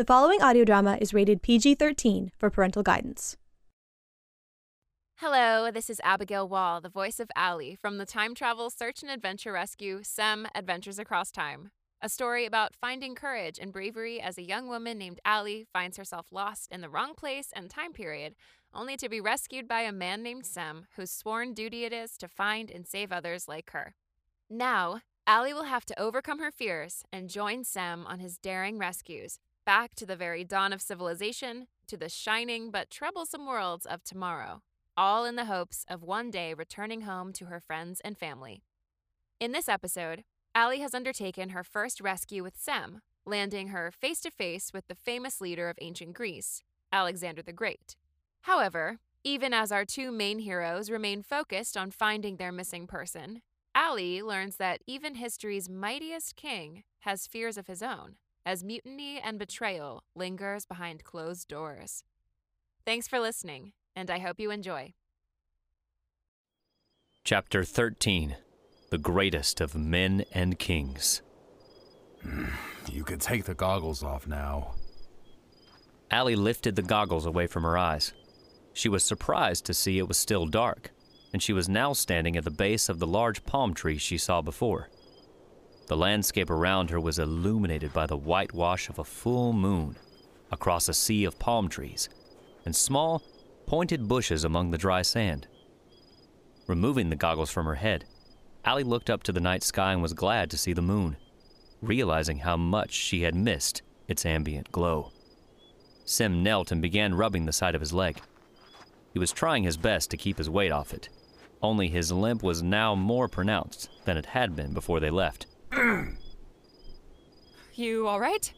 The following audio drama is rated PG 13 for parental guidance. Hello, this is Abigail Wahl, the voice of Ally from the time travel search and adventure rescue SEM Adventures Across Time. A story about finding courage and bravery as a young woman named Ally finds herself lost in the wrong place and time period, only to be rescued by a man named Sem, whose sworn duty it is to find and save others like her. Now, Ally will have to overcome her fears and join Sem on his daring rescues, back to the very dawn of civilization, to the shining but troublesome worlds of tomorrow, all in the hopes of one day returning home to her friends and family. In this episode, Ally has undertaken her first rescue with Sem, landing her face to face with the famous leader of ancient Greece, Alexander the Great. However, even as our two main heroes remain focused on finding their missing person, Ally learns that even history's mightiest king has fears of his own, as mutiny and betrayal lingers behind closed doors. Thanks for listening, and I hope you enjoy. Chapter 13 The Greatest of Men and Kings. You can take the goggles off now. Ally lifted the goggles away from her eyes. She was surprised to see it was still dark, and she was now standing at the base of the large palm tree she saw before. The landscape around her was illuminated by the whitewash of a full moon across a sea of palm trees and small, pointed bushes among the dry sand. Removing the goggles from her head, Ally looked up to the night sky and was glad to see the moon, realizing how much she had missed its ambient glow. Sem knelt and began rubbing the side of his leg. He was trying his best to keep his weight off it, only his limp was now more pronounced than it had been before they left. You all right?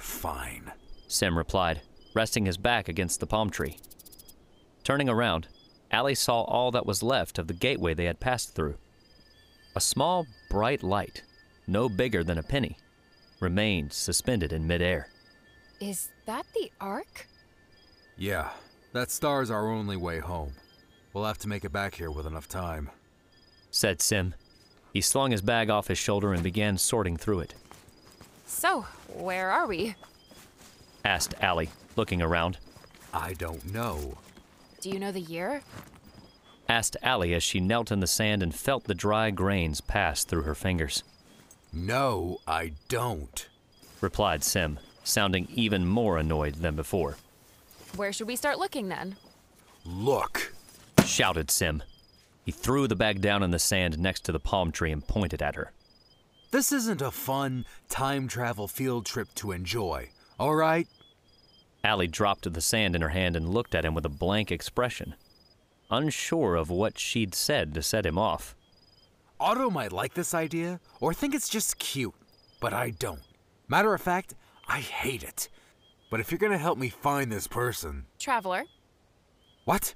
Fine. Sem replied, resting his back against the palm tree. Turning around, Ally saw all that was left of the gateway they had passed through. A small, bright light, no bigger than a penny, remained suspended in midair. Is that the Ark? Yeah, that star's our only way home. We'll have to make it back here with enough time. Said Sem. He slung his bag off his shoulder and began sorting through it. So, where are we? Asked Ally, looking around. I don't know. Do you know the year? Asked Ally as she knelt in the sand and felt the dry grains pass through her fingers. No, I don't. Replied Sem, sounding even more annoyed than before. Where should we start looking then? Look. Shouted Sem. He threw the bag down in the sand next to the palm tree and pointed at her. This isn't a fun time travel field trip to enjoy, all right? Ally dropped the sand in her hand and looked at him with a blank expression, unsure of what she'd said to set him off. Otto might like this idea or think it's just cute, but I don't. Matter of fact, I hate it. But if you're gonna help me find this person. Traveler. What?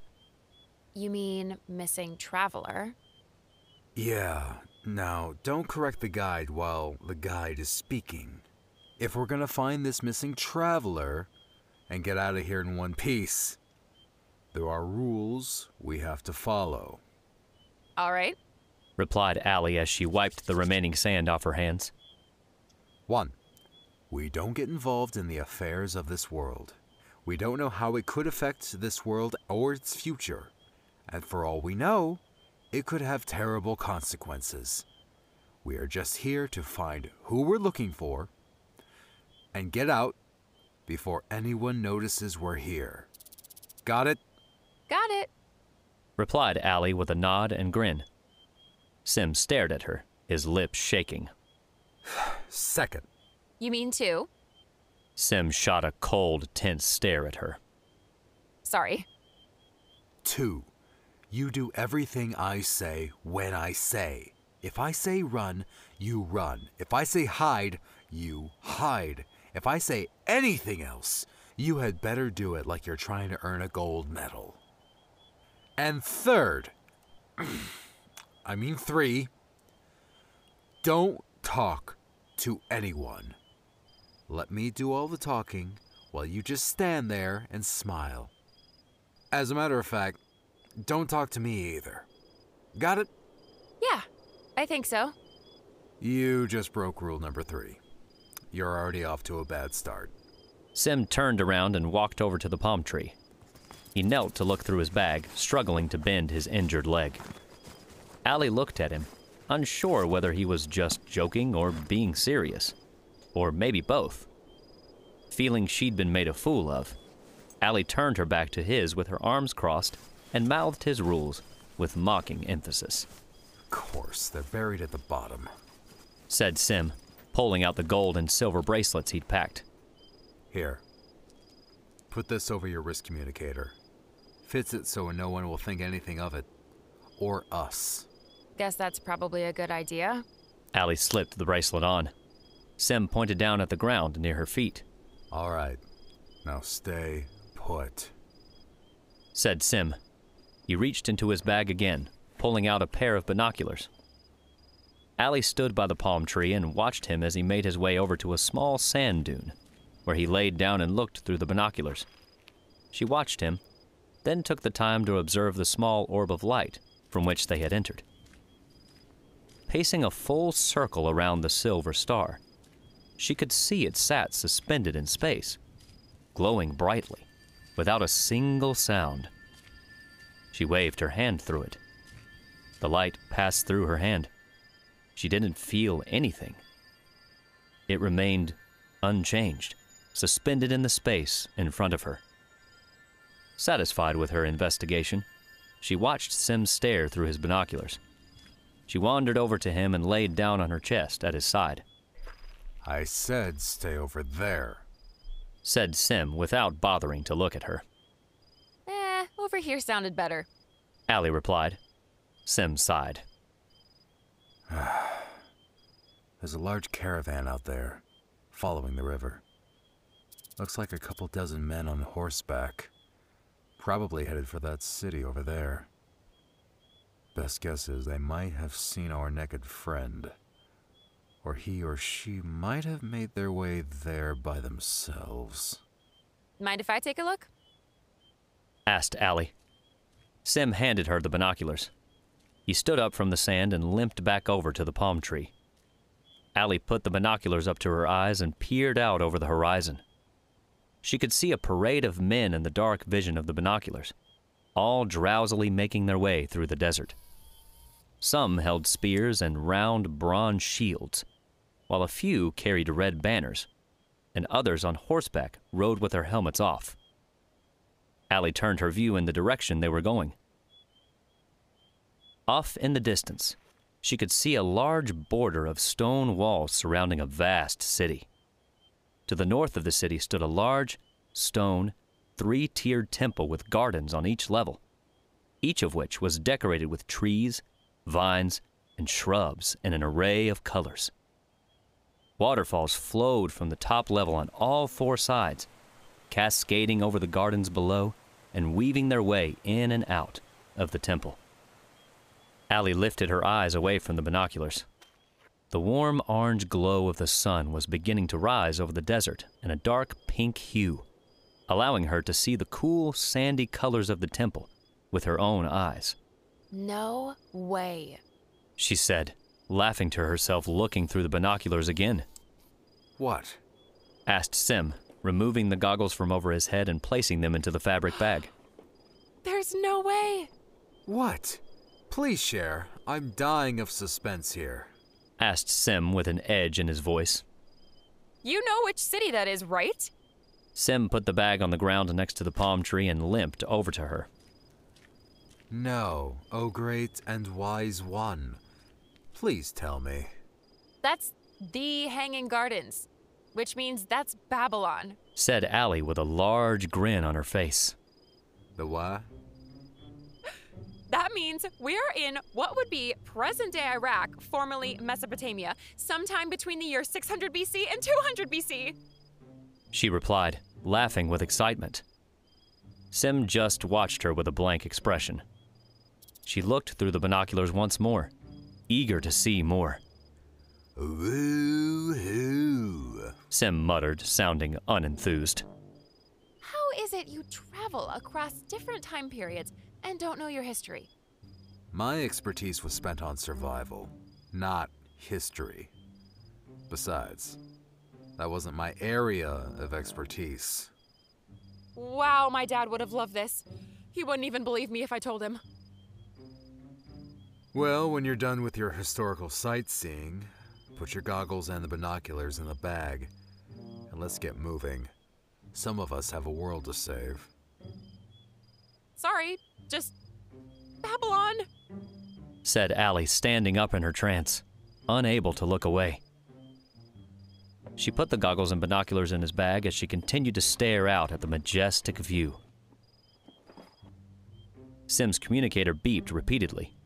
You mean missing traveler? Yeah, now don't correct the guide while the guide is speaking. If we're gonna find this missing traveler and get out of here in one piece, there are rules we have to follow. All right. Replied Ally as she wiped the remaining sand off her hands. 1. We don't get involved in the affairs of this world. We don't know how it could affect this world or its future. And for all we know, it could have terrible consequences. We are just here to find who we're looking for and get out before anyone notices we're here. Got it? Got it. Replied Ally with a nod and grin. Sem stared at her, his lips shaking. Second, You mean two? Sem shot a cold, tense stare at her. Sorry. two, you do everything I say when I say. If I say run, you run. If I say hide, you hide. If I say anything else, you had better do it like you're trying to earn a gold medal. And third, I mean three, don't talk to anyone. Let me do all the talking while you just stand there and smile. As a matter of fact, don't talk to me either. Got it? Yeah, I think so. You just broke rule number three. You're already off to a bad start. Sem turned around and walked over to the palm tree. He knelt to look through his bag, struggling to bend his injured leg. Ally looked at him, unsure whether he was just joking or being serious, or maybe both. Feeling she'd been made a fool of, Ally turned her back to his with her arms crossed and mouthed his rules with mocking emphasis. Of course, they're buried at the bottom. Said Sem, pulling out the gold and silver bracelets he'd packed. Here. Put this over your wrist communicator. Fits it so no one will think anything of it. Or us. Guess that's probably a good idea. Ally slipped the bracelet on. Sem pointed down at the ground near her feet. All right. Now stay put. Said Sem. He reached into his bag again, pulling out a pair of binoculars. Ally stood by the palm tree and watched him as he made his way over to a small sand dune, where he laid down and looked through the binoculars. She watched him, then took the time to observe the small orb of light from which they had entered. Pacing a full circle around the silver star, she could see it sat suspended in space, glowing brightly, without a single sound. She waved her hand through it. The light passed through her hand. She didn't feel anything. It remained unchanged, suspended in the space in front of her. Satisfied with her investigation, she watched Sem stare through his binoculars. She wandered over to him and laid down on her chest at his side. I said stay over there. Said Sem without bothering to look at her. Over here sounded better. Ally replied. Sem sighed. There's a large caravan out there, following the river. Looks like a couple dozen men on horseback. Probably headed for that city over there. Best guess is they might have seen our naked friend. Or he or she might have made their way there by themselves. Mind if I take a look? Asked Ally. Sem handed her the binoculars. He stood up from the sand and limped back over to the palm tree. Ally put the binoculars up to her eyes and peered out over the horizon. She could see a parade of men in the dark vision of the binoculars, all drowsily making their way through the desert. Some held spears and round bronze shields, while a few carried red banners, and others on horseback rode with their helmets off. Ally turned her view in the direction they were going. Off in the distance, she could see a large border of stone walls surrounding a vast city. To the north of the city stood a large, stone, three tiered temple with gardens on each level, each of which was decorated with trees, vines, and shrubs in an array of colors. Waterfalls flowed from the top level on all four sides, cascading over the gardens below and weaving their way in and out of the temple. Ally lifted her eyes away from the binoculars. The warm orange glow of the sun was beginning to rise over the desert in a dark pink hue, allowing her to see the cool, sandy colors of the temple with her own eyes. No way. She said, laughing to herself, looking through the binoculars again. What? Asked Sem, removing the goggles from over his head and placing them into the fabric bag. There's no way. What? Please share. I'm dying of suspense here. Asked Sem with an edge in his voice. You know which city that is, right? Sem put the bag on the ground next to the palm tree and limped over to her. No, O great and wise one. Please tell me. That's the Hanging Gardens, which means that's Babylon. Said Ally with a large grin on her face. The why? That means we're in what would be present day Iraq, formerly Mesopotamia, sometime between the year 600 BC and 200 BC. She replied, laughing with excitement. Sem just watched her with a blank expression. She looked through the binoculars once more, eager to see more. Woo hoo. Sem muttered, sounding unenthused. How is it you travel across different time periods and don't know your history? My expertise was spent on survival, not history. Besides, That wasn't my area of expertise. Wow, my dad would have loved this. He wouldn't even believe me if I told him. Well, when you're done with your historical sightseeing, put your goggles and the binoculars in the bag, and let's get moving. Some of us have a world to save. Sorry, just Babylon. said Ally, standing up in her trance, unable to look away. She put the goggles and binoculars in his bag as she continued to stare out at the majestic view. Sem's communicator beeped repeatedly.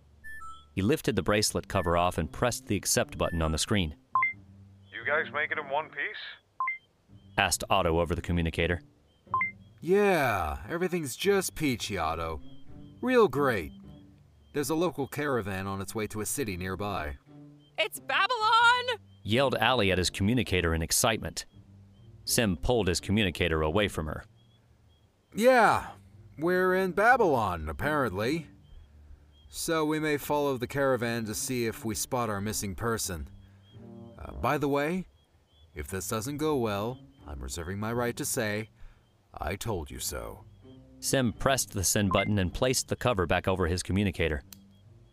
He lifted the bracelet cover off and pressed the accept button on the screen. You guys make it in one piece? Asked Otto over the communicator. Yeah, everything's just peachy, Otto. Real great. There's a local caravan on its way to a city nearby. It's Babylon! Yelled Ally at his communicator in excitement. Sem pulled his communicator away from her. Yeah, we're in Babylon, apparently. So we may follow the caravan to see if we spot our missing person. Uh, by the way, if this doesn't go well, I'm reserving my right to say, I told you so. Sem pressed the send button and placed the cover back over his communicator.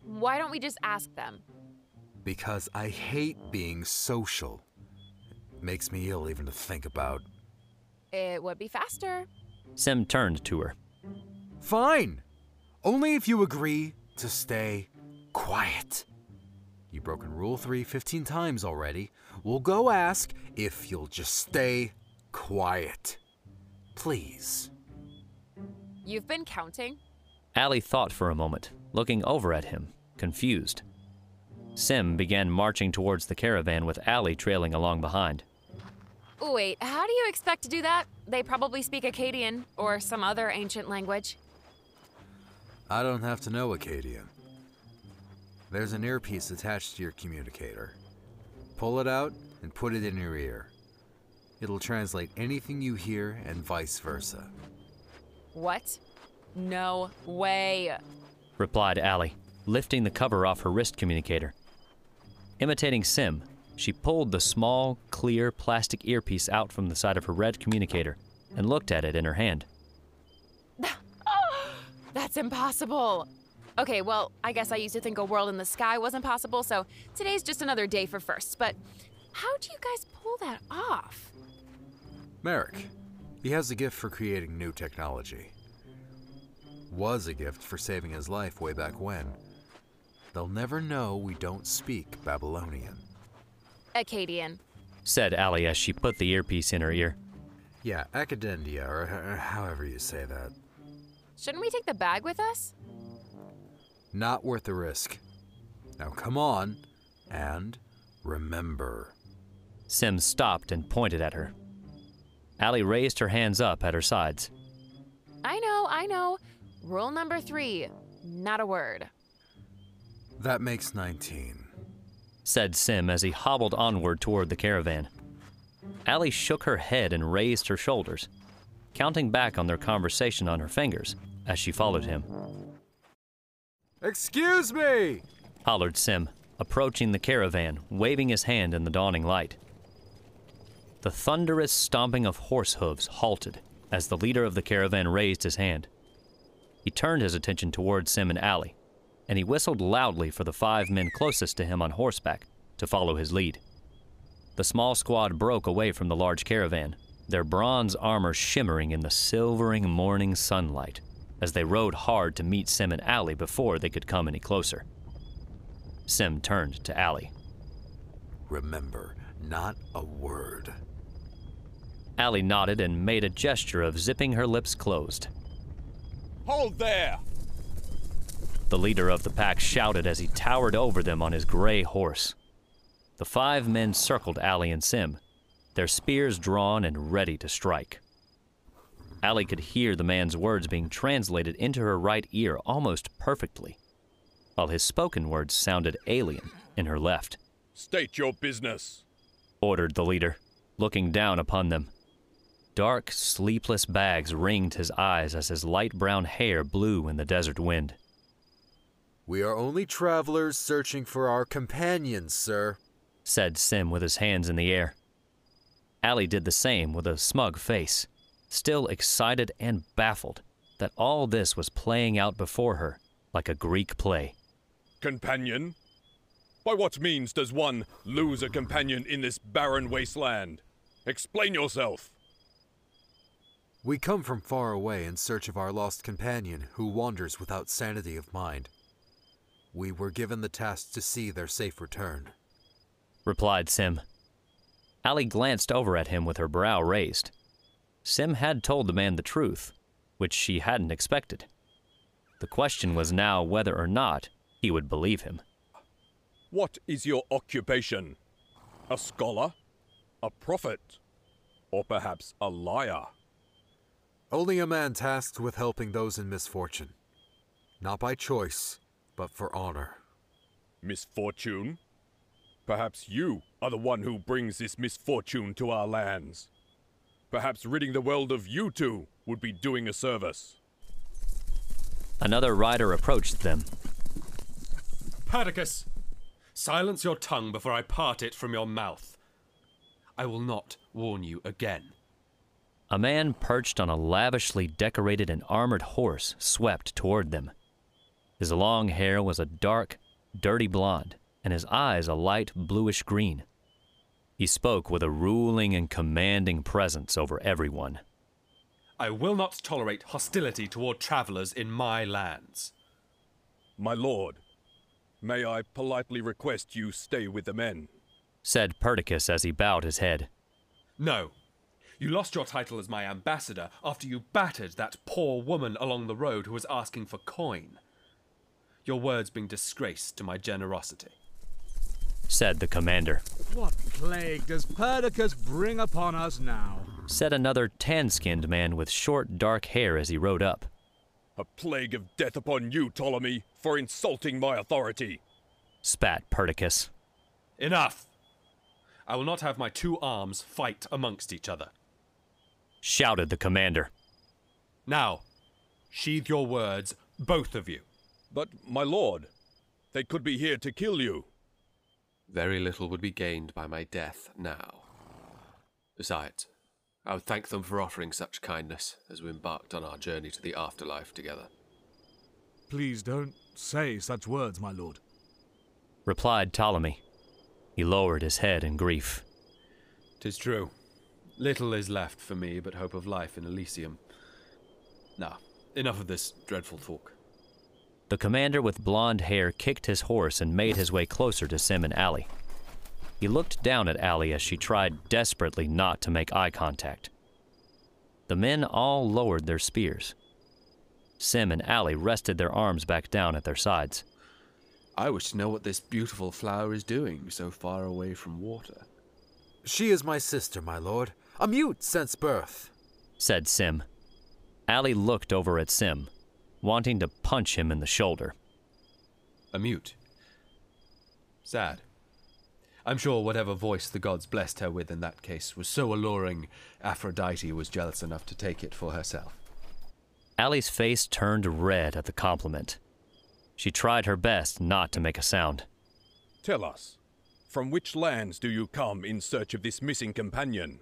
Why don't we just ask them? Because I hate being social. It makes me ill even to think about. It would be faster. Sem turned to her. Fine. Only if you agree to stay quiet. You've broken Rule 3 15 times already. We'll go ask if you'll just stay quiet. Please. You've been counting? Ally thought for a moment, looking over at him, confused. Sem began marching towards the caravan with Ally trailing along behind. Wait, how do you expect to do that? They probably speak Akkadian or some other ancient language. I don't have to know Akkadian. There's an earpiece attached to your communicator. Pull it out and put it in your ear. It'll translate anything you hear and vice versa. What? No way. replied Ally, lifting the cover off her wrist communicator. Imitating Sem, she pulled the small, clear plastic earpiece out from the side of her red communicator and looked at it in her hand. Oh, that's impossible. Okay, well, I guess I used to think a world in the sky wasn't possible, so today's just another day for firsts. But how do you guys pull that off? Merrick, he has a gift for creating new technology. Was a gift for saving his life way back when. They'll never know we don't speak Babylonian. Akkadian. Said Ally as she put the earpiece in her ear. Yeah, Acadendia, or h- however you say that. Shouldn't we take the bag with us? Not worth the risk. Now come on, and remember. Sem stopped and pointed at her. Ally raised her hands up at her sides. I know, I know. Rule number three not a word. That makes 19. said Sem as he hobbled onward toward the caravan. Ally shook her head and raised her shoulders, counting back on their conversation on her fingers as she followed him. Excuse me! Hollered Sem, approaching the caravan, waving his hand in the dawning light. The thunderous stomping of horse hooves halted as the leader of the caravan raised his hand. He turned his attention towards Sem and Ally, and he whistled loudly for the five men closest to him on horseback to follow his lead. The small squad broke away from the large caravan, their bronze armor shimmering in the silvering morning sunlight as they rode hard to meet Sem and Ally before they could come any closer. Sem turned to Ally. Remember, not a word. Ally nodded and made a gesture of zipping her lips closed. Hold there! The leader of the pack shouted as he towered over them on his gray horse. The five men circled Ally and Sem, their spears drawn and ready to strike. Allie could hear the man's words being translated into her right ear almost perfectly, while his spoken words sounded alien in her left. State your business. ordered the leader, looking down upon them. Dark, sleepless bags ringed his eyes as his light brown hair blew in the desert wind. We are only travelers searching for our companions, sir. said Sem with his hands in the air. Ally did the same with a smug face, still excited and baffled that all this was playing out before her like a Greek play. Companion? By what means does one lose a companion in this barren wasteland? Explain yourself. We come from far away in search of our lost companion who wanders without sanity of mind. We were given the task to see their safe return. Replied Sem. Ally glanced over at him with her brow raised. Sem had told the man the truth, which she hadn't expected. The question was now whether or not he would believe him. What is your occupation? A scholar? A prophet? Or perhaps a liar? Only a man tasked with helping those in misfortune. Not by choice, but for honor. Misfortune? Perhaps you are the one who brings this misfortune to our lands. Perhaps ridding the world of you two would be doing a service. Another rider approached them. Perdiccas, silence your tongue before I part it from your mouth. I will not warn you again. A man perched on a lavishly decorated and armored horse swept toward them. His long hair was a dark, dirty blonde, and his eyes a light bluish green. He spoke with a ruling and commanding presence over everyone. I will not tolerate hostility toward travelers in my lands. My lord, may I politely request you stay with the men? Said Perdiccas as he bowed his head. No. You lost your title as my ambassador after you battered that poor woman along the road who was asking for coin. Your words bring disgrace to my generosity. Said the commander. What plague does Perdiccas bring upon us now? Said another tan skinned man with short, dark hair as he rode up. A plague of death upon you, Ptolemy, for insulting my authority. Spat Perdiccas. Enough! I will not have my two arms fight amongst each other. Shouted the commander. Now, sheathe your words, both of you. But, my lord, they could be here to kill you. Very little would be gained by my death now. Besides, I would thank them for offering such kindness as we embarked on our journey to the afterlife together. Please don't say such words, my lord. Replied Ptolemy. He lowered his head in grief. Tis true. Little is left for me but hope of life in Elysium. Now, enough of this dreadful talk. The commander with blond hair kicked his horse and made his way closer to Sem and Ally. He looked down at Ally as she tried desperately not to make eye contact. The men all lowered their spears. Sem and Ally rested their arms back down at their sides. I wish to know what this beautiful flower is doing so far away from water. She is my sister, my lord. A mute since birth, said Sem. Ally looked over at Sem, wanting to punch him in the shoulder. A mute. Sad. I'm sure whatever voice the gods blessed her with in that case was so alluring, Aphrodite was jealous enough to take it for herself. Ally's face turned red at the compliment. She tried her best not to make a sound. Tell us, from which lands do you come in search of this missing companion?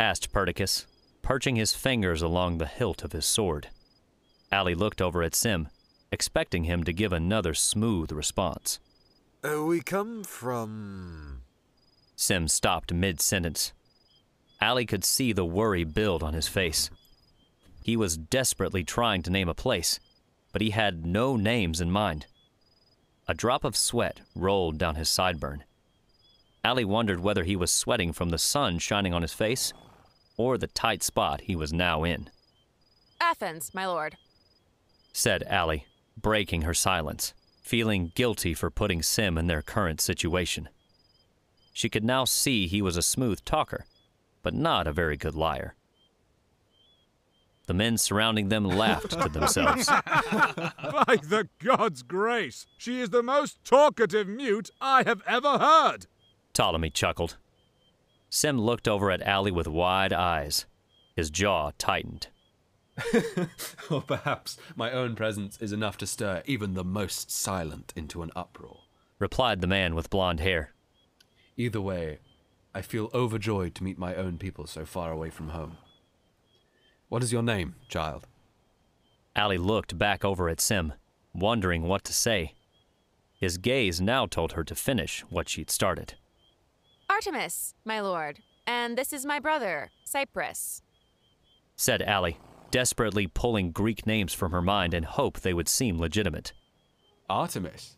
Asked Perdiccas, perching his fingers along the hilt of his sword. Ally looked over at Sem, expecting him to give another smooth response. Uh, we come from. Sem stopped mid sentence. Ally could see the worry build on his face. He was desperately trying to name a place, but he had no names in mind. A drop of sweat rolled down his sideburn. Ally wondered whether he was sweating from the sun shining on his face or the tight spot he was now in. Athens, my lord, said Ally, breaking her silence, feeling guilty for putting Sem in their current situation. She could now see he was a smooth talker, but not a very good liar. The men surrounding them laughed to themselves. By the gods' grace, she is the most talkative mute I have ever heard. Ptolemy chuckled. Sem looked over at Ally with wide eyes. His jaw tightened. or oh, perhaps my own presence is enough to stir even the most silent into an uproar. Replied the man with blond hair. Either way, I feel overjoyed to meet my own people so far away from home. What is your name, child? Ally looked back over at Sem, wondering what to say. His gaze now told her to finish what she'd started. Artemis, my lord. And this is my brother, Cyprus. Said Ally, desperately pulling Greek names from her mind in hope they would seem legitimate. Artemis?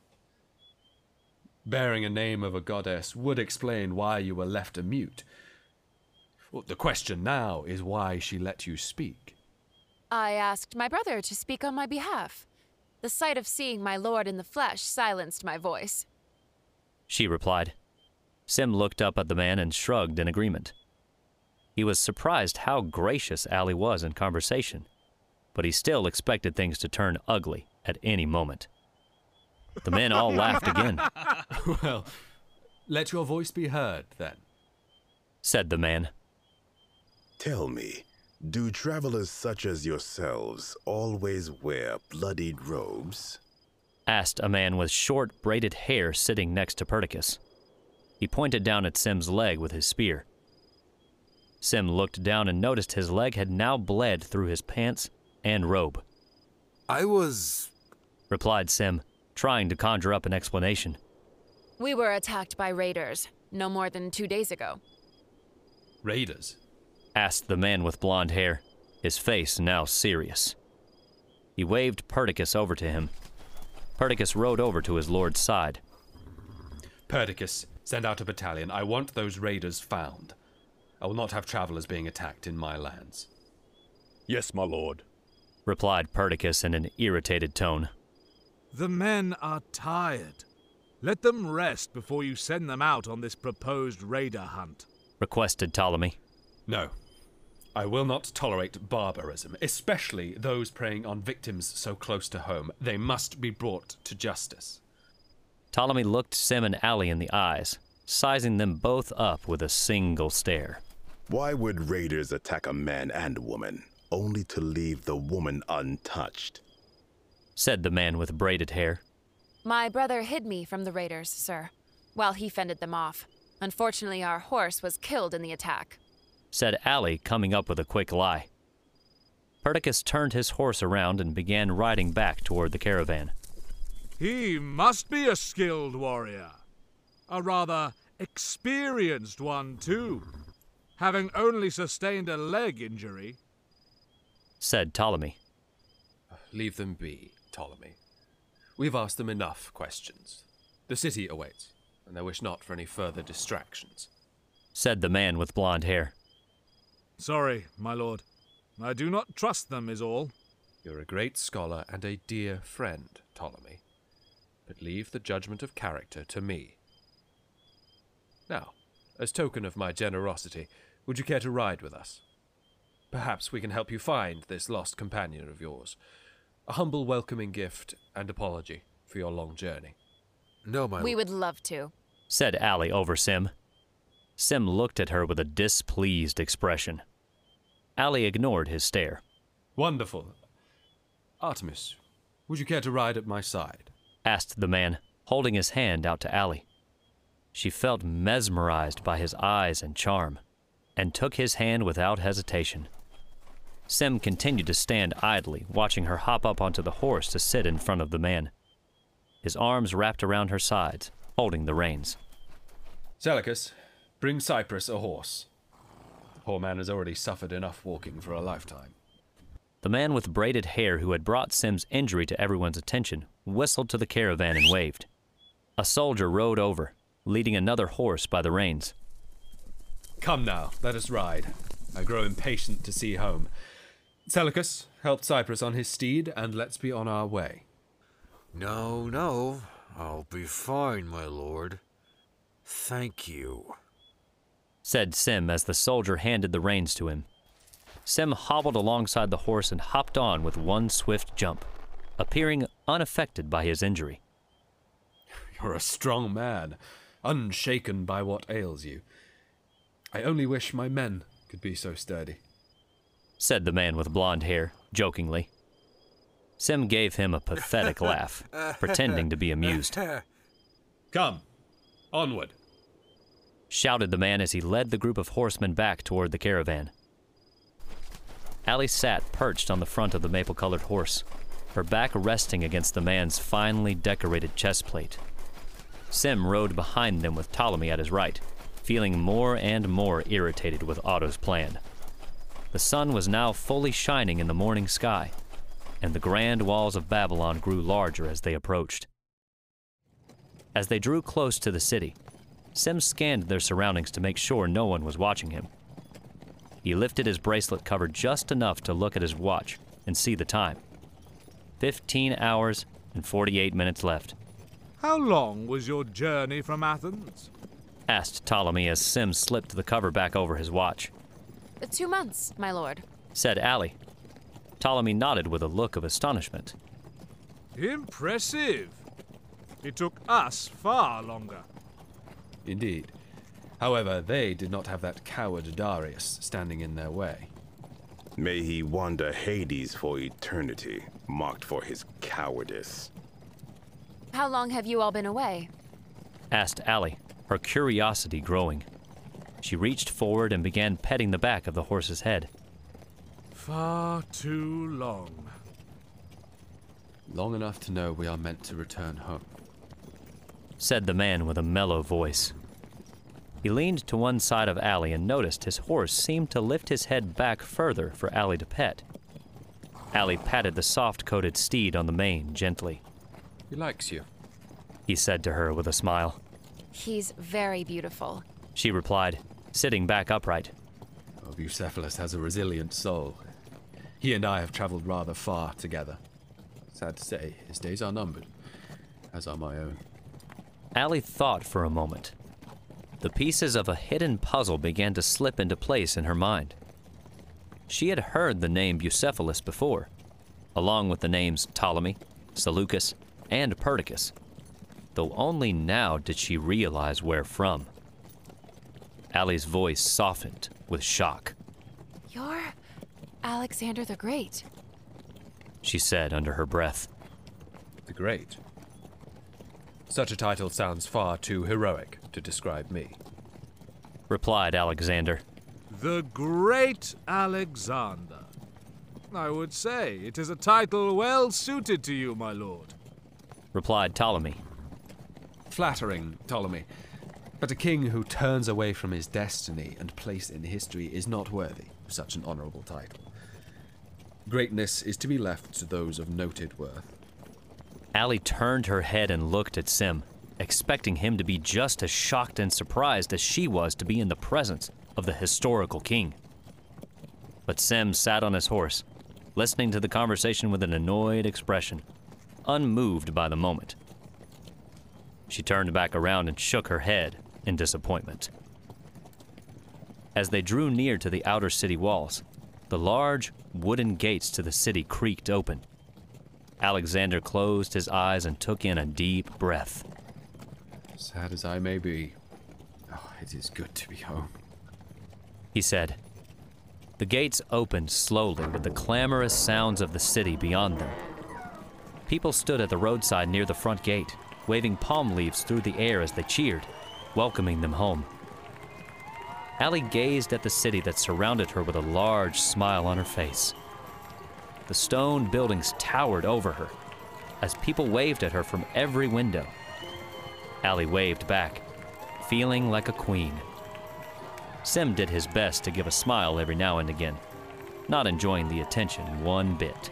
Bearing a name of a goddess would explain why you were left a mute. Well, the question now is why she let you speak. I asked my brother to speak on my behalf. The sight of seeing my lord in the flesh silenced my voice. She replied. Sem looked up at the man and shrugged in agreement. He was surprised how gracious Ally was in conversation, but he still expected things to turn ugly at any moment. The men all laughed again. well, let your voice be heard, then, said the man. Tell me, do travelers such as yourselves always wear bloodied robes? asked a man with short, braided hair sitting next to Perdiccas. He pointed down at Sem's leg with his spear. Sem looked down and noticed his leg had now bled through his pants and robe. I was. replied Sem, trying to conjure up an explanation. We were attacked by raiders no more than two days ago. Raiders? asked the man with blond hair, his face now serious. He waved Perdiccas over to him. Perdiccas rode over to his lord's side. Perdiccas, send out a battalion. I want those raiders found. I will not have travelers being attacked in my lands. Yes, my lord, replied Perdiccas in an irritated tone. The men are tired. Let them rest before you send them out on this proposed raider hunt, requested Ptolemy. No. I will not tolerate barbarism, especially those preying on victims so close to home. They must be brought to justice. Ptolemy looked Sem and Ally in the eyes, sizing them both up with a single stare. Why would raiders attack a man and woman, only to leave the woman untouched? said the man with braided hair. My brother hid me from the raiders, sir, while he fended them off. Unfortunately, our horse was killed in the attack, said Ally, coming up with a quick lie. Perdiccas turned his horse around and began riding back toward the caravan. He must be a skilled warrior. A rather experienced one, too, having only sustained a leg injury, said Ptolemy. Leave them be, Ptolemy. We've asked them enough questions. The city awaits, and I wish not for any further distractions, said the man with blond hair. Sorry, my lord. I do not trust them, is all. You're a great scholar and a dear friend, Ptolemy. But leave the judgment of character to me. Now, as token of my generosity, would you care to ride with us? Perhaps we can help you find this lost companion of yours. A humble welcoming gift and apology for your long journey. No, my We would love to, said Ally over Sem. Sem looked at her with a displeased expression. Ally ignored his stare. Wonderful. Artemis, would you care to ride at my side? Asked the man, holding his hand out to Ally. She felt mesmerized by his eyes and charm, and took his hand without hesitation. Sem continued to stand idly, watching her hop up onto the horse to sit in front of the man. His arms wrapped around her sides, holding the reins. Seleucus, bring Cyprus a horse. The poor man has already suffered enough walking for a lifetime. The man with braided hair who had brought Sem's injury to everyone's attention whistled to the caravan and waved. A soldier rode over, leading another horse by the reins. Come now, let us ride. I grow impatient to see home. Seleucus, help Cyprus on his steed, and let's be on our way. No, no. I'll be fine, my lord. Thank you, said Sem as the soldier handed the reins to him. Sem hobbled alongside the horse and hopped on with one swift jump, appearing unaffected by his injury. You're a strong man, unshaken by what ails you. I only wish my men could be so sturdy, said the man with blond hair, jokingly. Sem gave him a pathetic laugh, pretending to be amused. Come, onward. shouted the man as he led the group of horsemen back toward the caravan. Ally sat perched on the front of the maple colored horse, her back resting against the man's finely decorated chest plate. Sem rode behind them with Ptolemy at his right, feeling more and more irritated with Otto's plan. The sun was now fully shining in the morning sky, and the grand walls of Babylon grew larger as they approached. As they drew close to the city, Sem scanned their surroundings to make sure no one was watching him. He lifted his bracelet cover just enough to look at his watch and see the time. 15 hours and 48 minutes left. How long was your journey from Athens? asked Ptolemy as Sem slipped the cover back over his watch. Two months, my lord. Said Ally. Ptolemy nodded with a look of astonishment. Impressive. It took us far longer. Indeed. However, they did not have that coward Darius standing in their way. May he wander Hades for eternity, mocked for his cowardice. How long have you all been away? Asked Ally, her curiosity growing. She reached forward and began petting the back of the horse's head. Far too long. Long enough to know we are meant to return home, said the man with a mellow voice. He leaned to one side of Ally and noticed his horse seemed to lift his head back further for Ally to pet. Ally patted the soft coated steed on the mane gently. He likes you, he said to her with a smile. He's very beautiful, she replied, sitting back upright. Oh, Bucephalus has a resilient soul. He and I have traveled rather far together. Sad to say, his days are numbered, as are my own. Ally thought for a moment. The pieces of a hidden puzzle began to slip into place in her mind. She had heard the name Bucephalus before, along with the names Ptolemy, Seleucus, and Perdiccas, though only now did she realize where from. Ally's voice softened with shock. You're Alexander the Great, she said under her breath. The Great? Such a title sounds far too heroic to describe me, replied Alexander. The Great Alexander. I would say it is a title well suited to you, my lord, replied Ptolemy. Flattering, Ptolemy. But a king who turns away from his destiny and place in history is not worthy of such an honorable title. Greatness is to be left to those of noted worth. Ally turned her head and looked at Sem, expecting him to be just as shocked and surprised as she was to be in the presence of the historical king. But Sem sat on his horse, listening to the conversation with an annoyed expression, unmoved by the moment. She turned back around and shook her head in disappointment. As they drew near to the outer city walls, the large wooden gates to the city creaked open. Alexander closed his eyes and took in a deep breath. Sad as I may be, oh, it is good to be home, he said. The gates opened slowly with the clamorous sounds of the city beyond them. People stood at the roadside near the front gate, waving palm leaves through the air as they cheered welcoming them home. Ally gazed at the city that surrounded her with a large smile on her face. The stone buildings towered over her as people waved at her from every window. Ally waved back, feeling like a queen. Sem did his best to give a smile every now and again, not enjoying the attention one bit.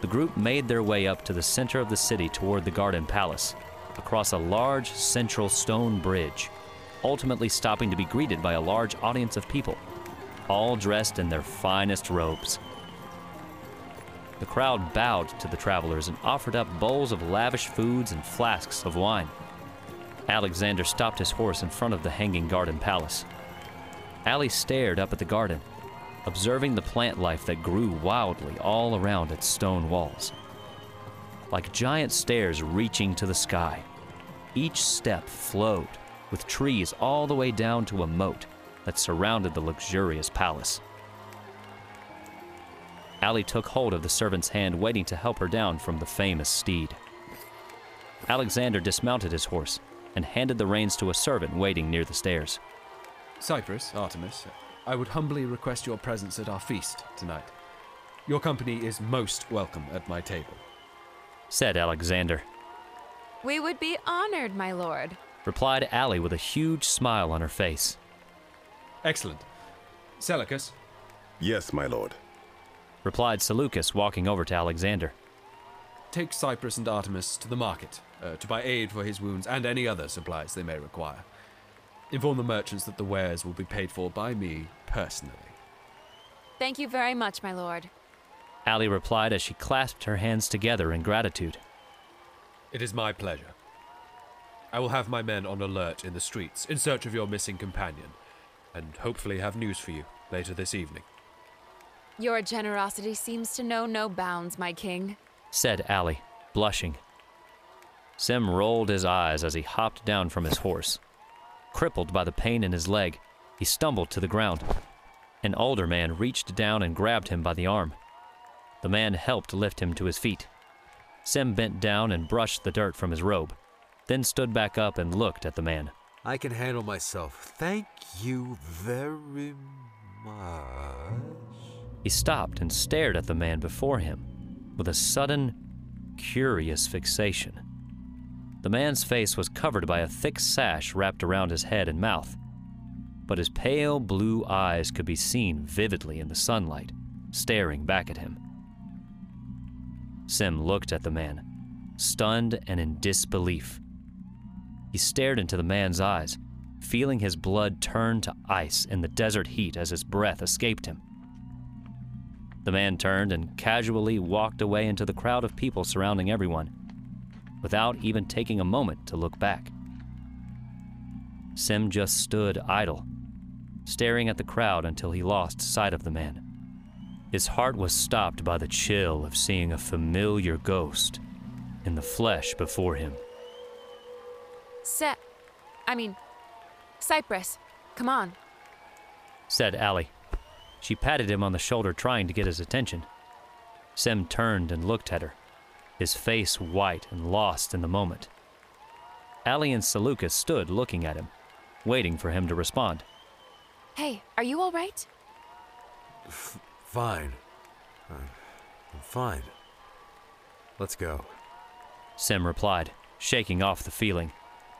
The group made their way up to the center of the city toward the Garden Palace across a large central stone bridge, ultimately stopping to be greeted by a large audience of people, all dressed in their finest robes. The crowd bowed to the travelers and offered up bowls of lavish foods and flasks of wine. Alexander stopped his horse in front of the Hanging Garden Palace. Ally stared up at the garden, observing the plant life that grew wildly all around its stone walls. Like giant stairs reaching to the sky, each step flowed, with trees all the way down to a moat that surrounded the luxurious palace. Ally took hold of the servant's hand, waiting to help her down from the famous steed. Alexander dismounted his horse and handed the reins to a servant waiting near the stairs. Cyprus, Artemis, I would humbly request your presence at our feast tonight. Your company is most welcome at my table, said Alexander. We would be honored, my lord, replied Ally with a huge smile on her face. Excellent. Seleucus? Yes, my lord, replied Seleucus, walking over to Alexander. Take Cyprus and Artemis to the market uh, to buy aid for his wounds and any other supplies they may require. Inform the merchants that the wares will be paid for by me personally. Thank you very much, my lord. Ally replied as she clasped her hands together in gratitude. It is my pleasure. I will have my men on alert in the streets in search of your missing companion, and hopefully have news for you later this evening. Your generosity seems to know no bounds, my king, said Ally, blushing. Sem rolled his eyes as he hopped down from his horse. Crippled by the pain in his leg, he stumbled to the ground. An older man reached down and grabbed him by the arm. The man helped lift him to his feet. Sem bent down and brushed the dirt from his robe, then stood back up and looked at the man. I can handle myself. Thank you very much. He stopped and stared at the man before him with a sudden, curious fixation. The man's face was covered by a thick sash wrapped around his head and mouth, but his pale blue eyes could be seen vividly in the sunlight, staring back at him. Sem looked at the man, stunned and in disbelief. He stared into the man's eyes, feeling his blood turn to ice in the desert heat as his breath escaped him. The man turned and casually walked away into the crowd of people surrounding everyone, without even taking a moment to look back. Sem just stood idle, staring at the crowd until he lost sight of the man. His heart was stopped by the chill of seeing a familiar ghost in the flesh before him. Set. I mean, Cyprus, come on, said Ally. She patted him on the shoulder, trying to get his attention. Sem turned and looked at her, his face white and lost in the moment. Ally and Seleucus stood looking at him, waiting for him to respond. Hey, are you all right? F- fine. Uh, I'm fine. Let's go. Sem replied, shaking off the feeling,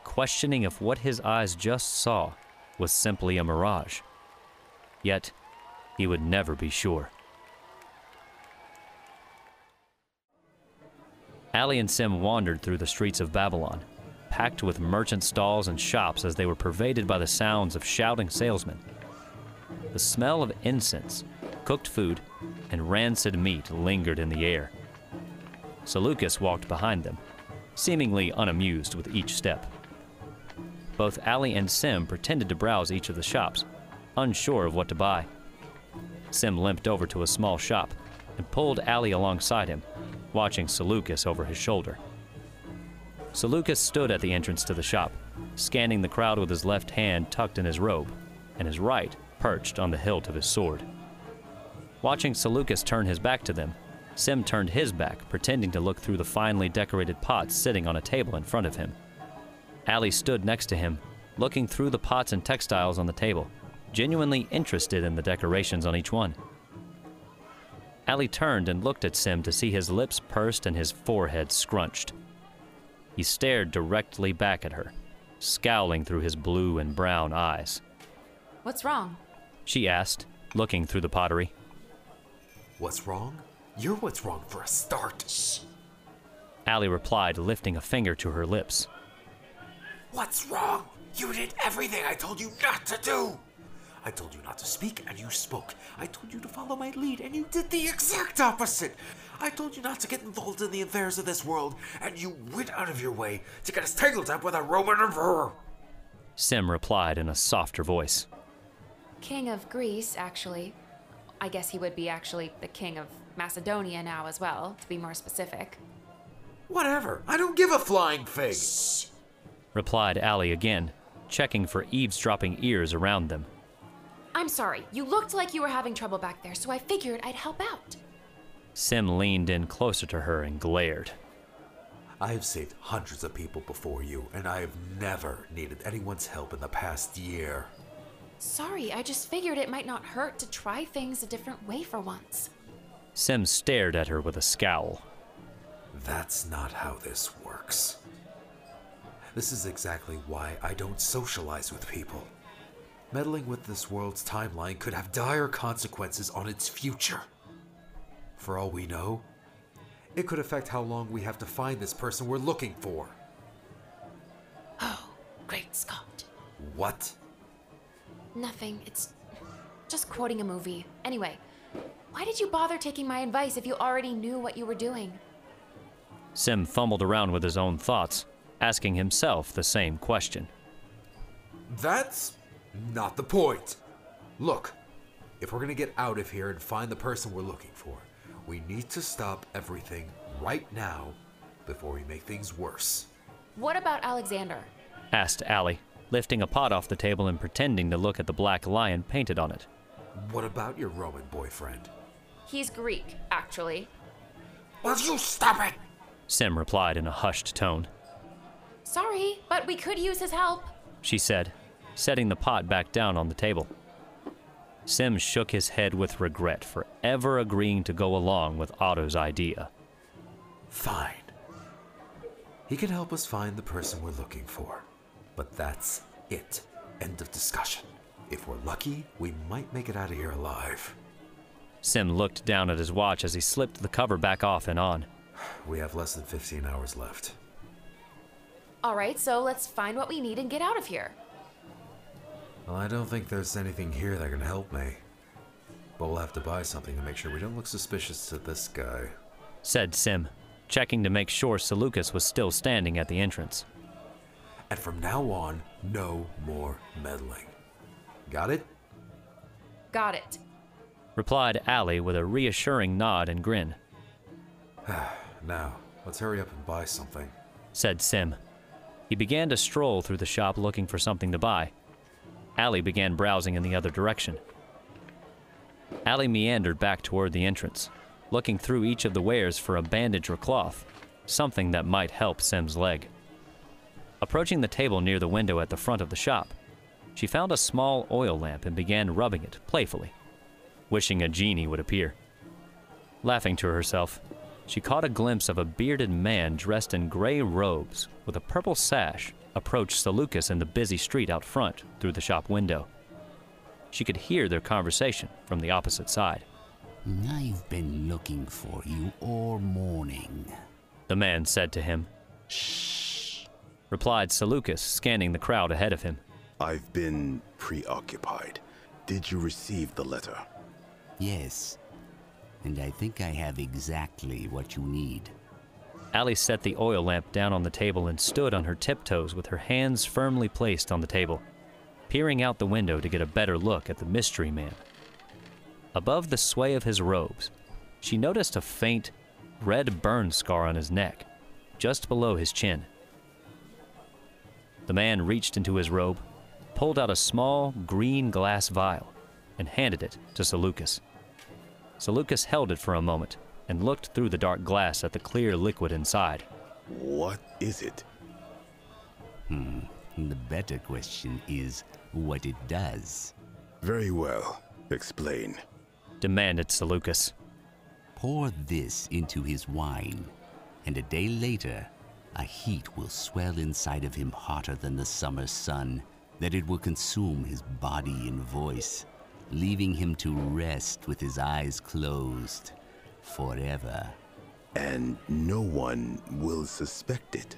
questioning if what his eyes just saw was simply a mirage. Yet, he would never be sure. Ally and Sem wandered through the streets of Babylon, packed with merchant stalls and shops as they were pervaded by the sounds of shouting salesmen. The smell of incense, cooked food, and rancid meat lingered in the air. Seleucus walked behind them, seemingly unamused with each step. Both Ally and Sem pretended to browse each of the shops, unsure of what to buy. Sem limped over to a small shop and pulled Ally alongside him, watching Seleucus over his shoulder. Seleucus stood at the entrance to the shop, scanning the crowd with his left hand tucked in his robe, and his right perched on the hilt of his sword. Watching Seleucus turn his back to them, Sem turned his back, pretending to look through the finely decorated pots sitting on a table in front of him. Ally stood next to him, looking through the pots and textiles on the table, genuinely interested in the decorations on each one. Ally turned and looked at Sem to see his lips pursed and his forehead scrunched. He stared directly back at her, scowling through his blue and brown eyes. What's wrong? She asked, looking through the pottery. What's wrong? You're what's wrong for a start. Shh. Ally replied, lifting a finger to her lips. What's wrong? You did everything I told you not to do! I told you not to speak, and you spoke. I told you to follow my lead, and you did the exact opposite. I told you not to get involved in the affairs of this world, and you went out of your way to get us tangled up with a Roman emperor. Sem replied in a softer voice. King of Greece, actually. I guess he would be actually the king of Macedonia now as well, to be more specific. Whatever. I don't give a flying fig. Shh. Replied Ally again, checking for eavesdropping ears around them. I'm sorry. You looked like you were having trouble back there, so I figured I'd help out. Sem leaned in closer to her and glared. I have saved hundreds of people before you, and I have never needed anyone's help in the past year. Sorry, I just figured it might not hurt to try things a different way for once. Sem stared at her with a scowl. That's not how this works. This is exactly why I don't socialize with people. Meddling with this world's timeline could have dire consequences on its future. For all we know, it could affect how long we have to find this person we're looking for. Oh, great Scott. What? Nothing. It's just quoting a movie. Anyway, why did you bother taking my advice if you already knew what you were doing? Sem fumbled around with his own thoughts, asking himself the same question. That's not the point. Look, if we're gonna get out of here and find the person we're looking for, we need to stop everything right now before we make things worse. What about Alexander? asked Ally, lifting a pot off the table and pretending to look at the black lion painted on it. What about your Roman boyfriend? He's Greek, actually. Will you stop it? Sem replied in a hushed tone. Sorry, but we could use his help. She said, setting the pot back down on the table. Sem shook his head with regret for ever agreeing to go along with Otto's idea. Fine. He can help us find the person we're looking for. But that's it. End of discussion. If we're lucky, we might make it out of here alive. Sem looked down at his watch as he slipped the cover back off and on. We have less than 15 hours left. All right, so let's find what we need and get out of here. Well, I don't think there's anything here that can help me. But we'll have to buy something to make sure we don't look suspicious to this guy. Said Sem, checking to make sure Seleucus was still standing at the entrance. And from now on, no more meddling. Got it? Got it. Replied Ally with a reassuring nod and grin. now, let's hurry up and buy something. Said Sem. He began to stroll through the shop looking for something to buy. Ally began browsing in the other direction. Ally meandered back toward the entrance, looking through each of the wares for a bandage or cloth, something that might help Sem's leg. Approaching the table near the window at the front of the shop, she found a small oil lamp and began rubbing it playfully, wishing a genie would appear. Laughing to herself, she caught a glimpse of a bearded man dressed in gray robes with a purple sash approached Seleucus in the busy street out front through the shop window. She could hear their conversation from the opposite side. I've been looking for you all morning. The man said to him. Shh, replied Seleucus, scanning the crowd ahead of him. I've been preoccupied. Did you receive the letter? Yes, and I think I have exactly what you need. Ally set the oil lamp down on the table and stood on her tiptoes with her hands firmly placed on the table, peering out the window to get a better look at the mystery man. Above the sway of his robes, she noticed a faint, red burn scar on his neck, just below his chin. The man reached into his robe, pulled out a small green glass vial, and handed it to Seleucus. Seleucus held it for a moment and looked through the dark glass at the clear liquid inside. What is it? Hmm. The better question is what it does. Very well. Explain. Demanded Seleucus. Pour this into his wine, and a day later, a heat will swell inside of him hotter than the summer sun, that it will consume his body and voice, leaving him to rest with his eyes closed forever. And no one will suspect it?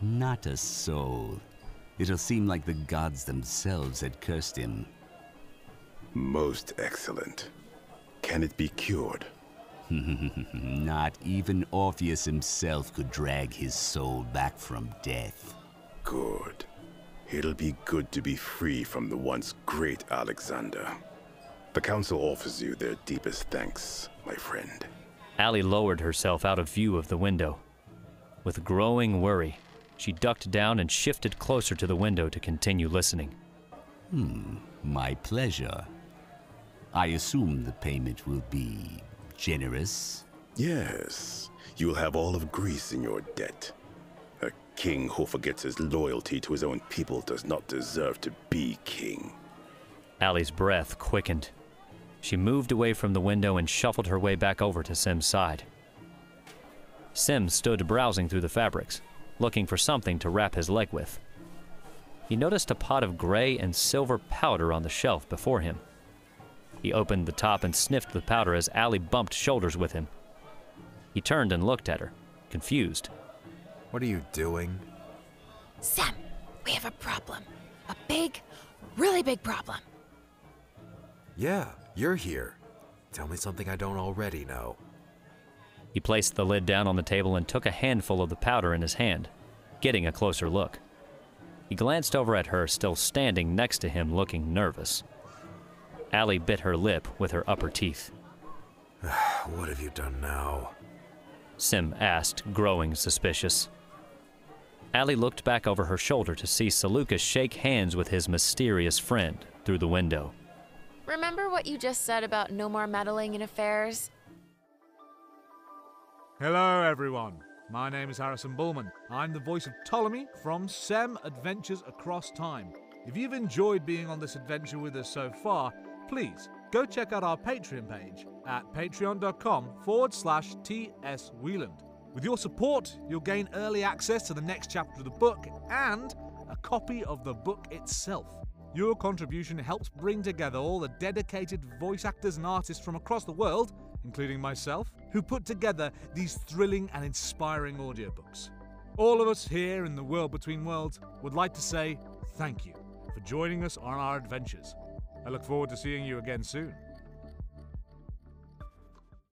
Not a soul. It'll seem like the gods themselves had cursed him. Most excellent. Can it be cured? Not even Orpheus himself could drag his soul back from death. Good. It'll be good to be free from the once great Alexander. The Council offers you their deepest thanks, my friend. Ally lowered herself out of view of the window. With growing worry, she ducked down and shifted closer to the window to continue listening. Hmm, my pleasure. I assume the payment will be generous? Yes. You'll have all of Greece in your debt. A king who forgets his loyalty to his own people does not deserve to be king. Ally's breath quickened. She moved away from the window and shuffled her way back over to Sem's side. Sem stood browsing through the fabrics, looking for something to wrap his leg with. He noticed a pot of gray and silver powder on the shelf before him. He opened the top and sniffed the powder as Ally bumped shoulders with him. He turned and looked at her, confused. What are you doing? Sem, we have a problem. A big, really big problem. Yeah, you're here. Tell me something I don't already know. He placed the lid down on the table and took a handful of the powder in his hand, getting a closer look. He glanced over at her, still standing next to him, looking nervous. Ally bit her lip with her upper teeth. what have you done now? Sem asked, growing suspicious. Ally looked back over her shoulder to see Seleucus shake hands with his mysterious friend through the window. Remember what you just said about no more meddling in affairs? Hello, everyone. My name is Harrison Bullman. I'm the voice of Ptolemy from SEM Adventures Across Time. If you've enjoyed being on this adventure with us so far, please go check out our Patreon page at patreon.com forward slash TS. With your support, you'll gain early access to the next chapter of the book and a copy of the book itself. Your contribution helps bring together all the dedicated voice actors and artists from across the world, including myself, who put together these thrilling and inspiring audiobooks. All of us here in the World Between Worlds would like to say thank you for joining us on our adventures. I look forward to seeing you again soon.